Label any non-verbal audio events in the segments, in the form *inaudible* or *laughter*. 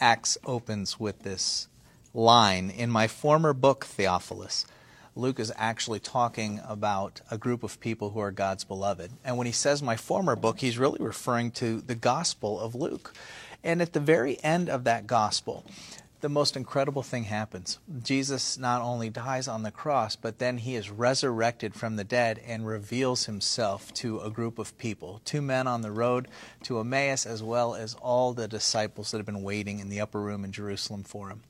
Acts opens with this line In my former book, Theophilus, Luke is actually talking about a group of people who are God's beloved. And when he says my former book, he's really referring to the Gospel of Luke. And at the very end of that Gospel, the most incredible thing happens. Jesus not only dies on the cross, but then he is resurrected from the dead and reveals himself to a group of people two men on the road to Emmaus, as well as all the disciples that have been waiting in the upper room in Jerusalem for him.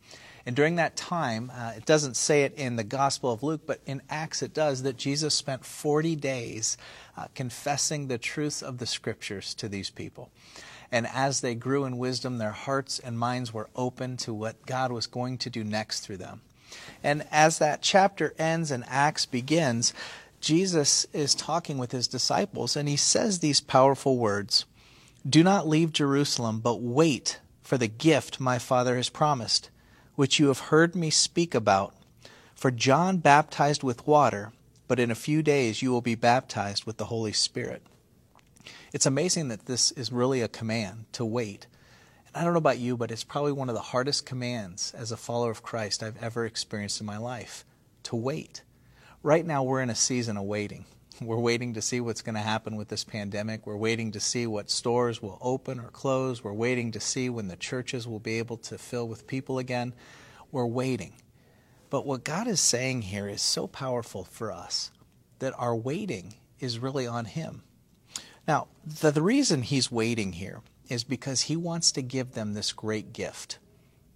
And during that time, uh, it doesn't say it in the Gospel of Luke, but in Acts it does, that Jesus spent 40 days uh, confessing the truth of the Scriptures to these people. And as they grew in wisdom, their hearts and minds were open to what God was going to do next through them. And as that chapter ends and Acts begins, Jesus is talking with his disciples, and he says these powerful words Do not leave Jerusalem, but wait for the gift my Father has promised, which you have heard me speak about. For John baptized with water, but in a few days you will be baptized with the Holy Spirit. It's amazing that this is really a command to wait. And I don't know about you, but it's probably one of the hardest commands as a follower of Christ I've ever experienced in my life to wait. Right now, we're in a season of waiting. We're waiting to see what's going to happen with this pandemic. We're waiting to see what stores will open or close. We're waiting to see when the churches will be able to fill with people again. We're waiting. But what God is saying here is so powerful for us that our waiting is really on Him. Now, the, the reason he's waiting here is because he wants to give them this great gift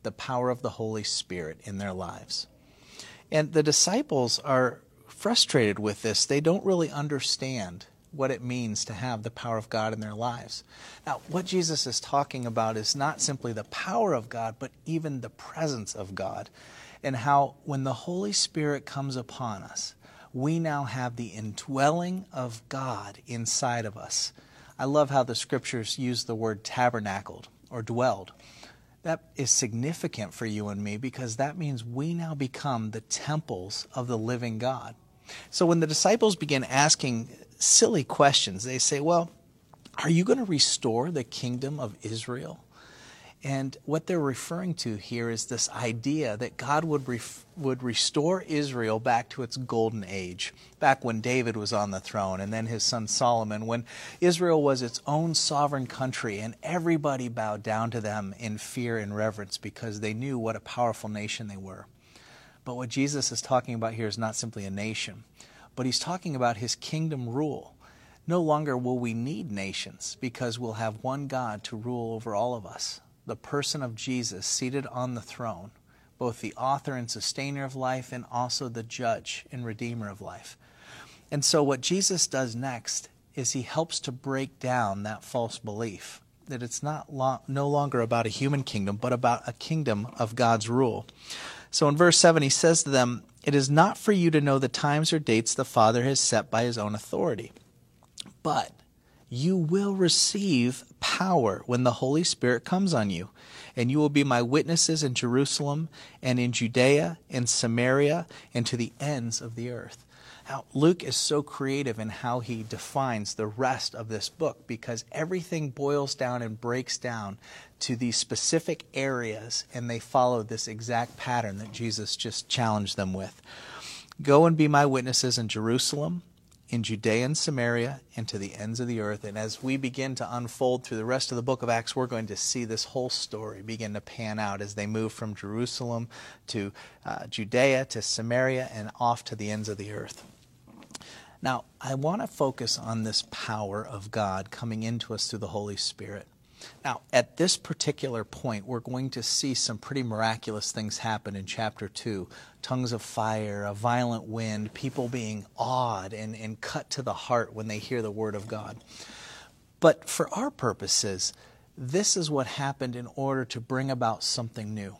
the power of the Holy Spirit in their lives. And the disciples are frustrated with this. They don't really understand what it means to have the power of God in their lives. Now, what Jesus is talking about is not simply the power of God, but even the presence of God. And how, when the Holy Spirit comes upon us, we now have the indwelling of God inside of us. I love how the scriptures use the word tabernacled or dwelled. That is significant for you and me because that means we now become the temples of the living God. So when the disciples begin asking silly questions, they say, Well, are you going to restore the kingdom of Israel? And what they're referring to here is this idea that God would, ref- would restore Israel back to its golden age, back when David was on the throne and then his son Solomon, when Israel was its own sovereign country and everybody bowed down to them in fear and reverence because they knew what a powerful nation they were. But what Jesus is talking about here is not simply a nation, but he's talking about his kingdom rule. No longer will we need nations because we'll have one God to rule over all of us the person of Jesus seated on the throne, both the author and sustainer of life and also the judge and redeemer of life. And so, what Jesus does next is he helps to break down that false belief that it's not no longer about a human kingdom, but about a kingdom of God's rule. So, in verse 7, he says to them, It is not for you to know the times or dates the Father has set by his own authority, but you will receive power when the Holy Spirit comes on you. And you will be my witnesses in Jerusalem and in Judea and Samaria and to the ends of the earth. Now, Luke is so creative in how he defines the rest of this book because everything boils down and breaks down to these specific areas, and they follow this exact pattern that Jesus just challenged them with. Go and be my witnesses in Jerusalem in Judea and Samaria and to the ends of the earth. And as we begin to unfold through the rest of the book of Acts, we're going to see this whole story begin to pan out as they move from Jerusalem to uh, Judea to Samaria and off to the ends of the earth. Now, I want to focus on this power of God coming into us through the Holy Spirit. Now, at this particular point, we're going to see some pretty miraculous things happen in chapter 2 tongues of fire, a violent wind, people being awed and, and cut to the heart when they hear the word of God. But for our purposes, this is what happened in order to bring about something new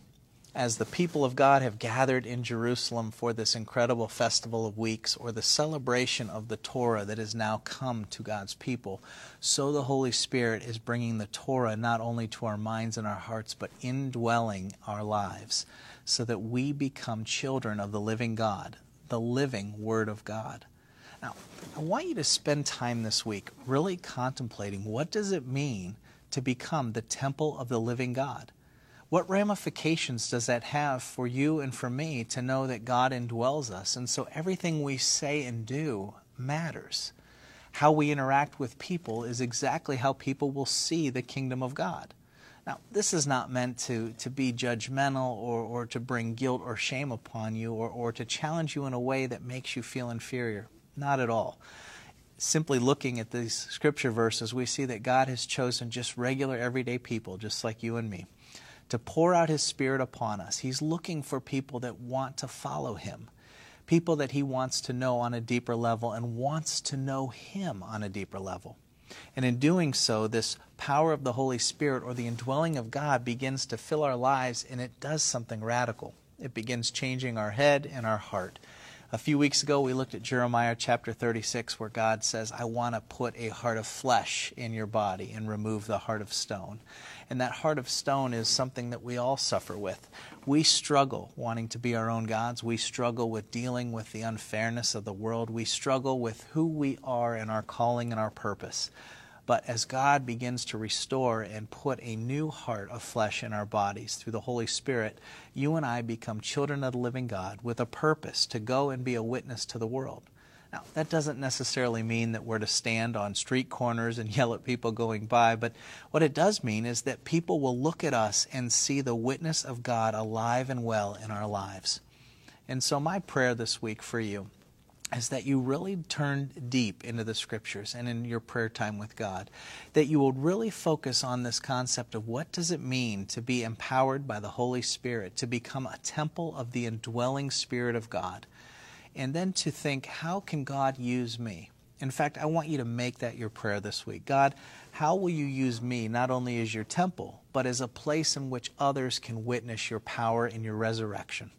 as the people of God have gathered in Jerusalem for this incredible festival of weeks or the celebration of the Torah that has now come to God's people, so the Holy Spirit is bringing the Torah not only to our minds and our hearts, but indwelling our lives so that we become children of the living God, the living Word of God. Now, I want you to spend time this week really contemplating what does it mean to become the temple of the living God? What ramifications does that have for you and for me to know that God indwells us? And so everything we say and do matters. How we interact with people is exactly how people will see the kingdom of God. Now, this is not meant to, to be judgmental or, or to bring guilt or shame upon you or, or to challenge you in a way that makes you feel inferior. Not at all. Simply looking at these scripture verses, we see that God has chosen just regular, everyday people, just like you and me to pour out His Spirit upon us. He's looking for people that want to follow Him, people that He wants to know on a deeper level and wants to know Him on a deeper level. And in doing so, this power of the Holy Spirit or the indwelling of God begins to fill our lives and it does something radical. It begins changing our head and our heart. A few weeks ago, we looked at Jeremiah chapter 36, where God says, I want to put a heart of flesh in your body and remove the heart of stone. And that heart of stone is something that we all suffer with. We struggle wanting to be our own gods. We struggle with dealing with the unfairness of the world. We struggle with who we are and our calling and our purpose. But as God begins to restore and put a new heart of flesh in our bodies through the Holy Spirit, you and I become children of the living God with a purpose to go and be a witness to the world. Now, that doesn't necessarily mean that we're to stand on street corners and *laughs* yell at people going by, but what it does mean is that people will look at us and see the witness of God alive and well in our lives. And so, my prayer this week for you is that you really turn deep into the scriptures and in your prayer time with God. That you will really focus on this concept of what does it mean to be empowered by the Holy Spirit, to become a temple of the indwelling Spirit of God. And then to think, how can God use me? In fact, I want you to make that your prayer this week. God, how will you use me not only as your temple, but as a place in which others can witness your power and your resurrection?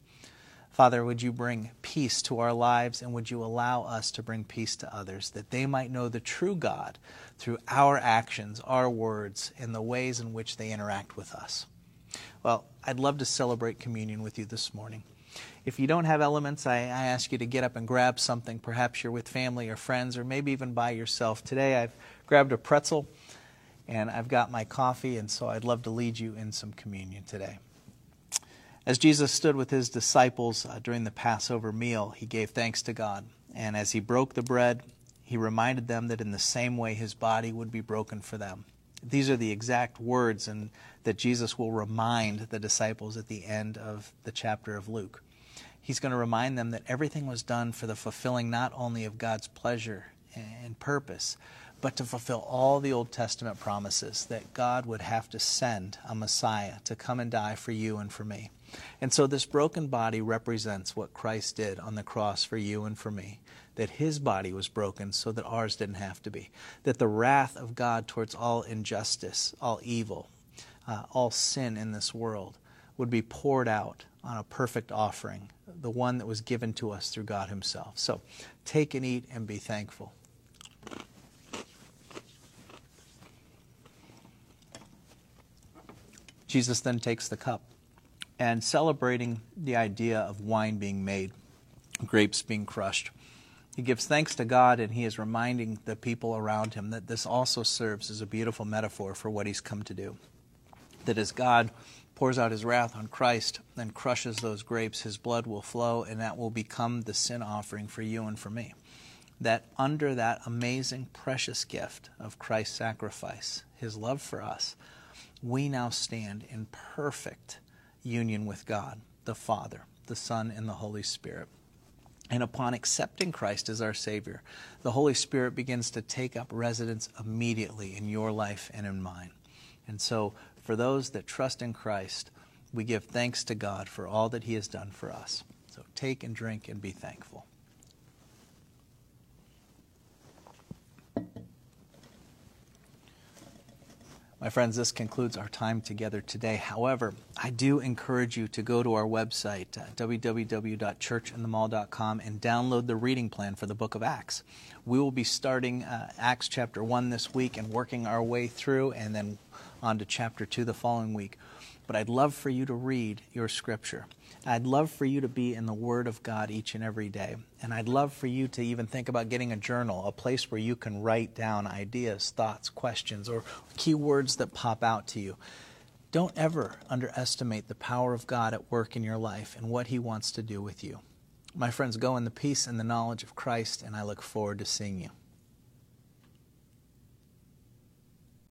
Father, would you bring peace to our lives and would you allow us to bring peace to others that they might know the true God through our actions, our words, and the ways in which they interact with us? Well, I'd love to celebrate communion with you this morning. If you don't have elements, I, I, ask you to get up and grab something. Perhaps you're with family or friends, or maybe even by yourself. Today I've grabbed a pretzel and I've got my coffee, and so I'd love to lead you in some communion today. As Jesus stood with his disciples uh, during the Passover meal, he gave thanks to God. And as he broke the bread, he reminded them that in the same way his body would be broken for them. These are the exact words and that Jesus will remind the disciples at the end of the chapter of Luke. He's going to remind them that everything was done for the fulfilling not only of God's pleasure and purpose, but to fulfill all the Old Testament promises that God would have to send a Messiah to come and die for you and for me. And so this broken body represents what Christ did on the cross for you and for me. That his body was broken so that ours didn't have to be. That the wrath of God towards all injustice, all evil, uh, all sin in this world would be poured out on a perfect offering, the one that was given to us through God himself. So take and eat and be thankful. Jesus then takes the cup and celebrating the idea of wine being made, grapes being crushed. He gives thanks to God and he is reminding the people around him that this also serves as a beautiful metaphor for what he's come to do. That as God pours out his wrath on Christ and crushes those grapes, his blood will flow and that will become the sin offering for you and for me. That under that amazing, precious gift of Christ's sacrifice, his love for us, we now stand in perfect union with God, the Father, the Son, and the Holy Spirit. And upon accepting Christ as our Savior, the Holy Spirit begins to take up residence immediately in your life and in mine. And so, for those that trust in Christ, we give thanks to God for all that He has done for us. So, take and drink and be thankful. My friends, this concludes our time together today. However, I do encourage you to go to our website, uh, www.churchinthemall.com, and download the reading plan for the book of Acts. We will be starting uh, Acts chapter 1 this week and working our way through, and then on to chapter 2 the following week. But I'd love for you to read your scripture. I'd love for you to be in the Word of God each and every day. And I'd love for you to even think about getting a journal, a place where you can write down ideas, thoughts, questions, or key words that pop out to you. Don't ever underestimate the power of God at work in your life and what He wants to do with you. My friends, go in the peace and the knowledge of Christ, and I look forward to seeing you.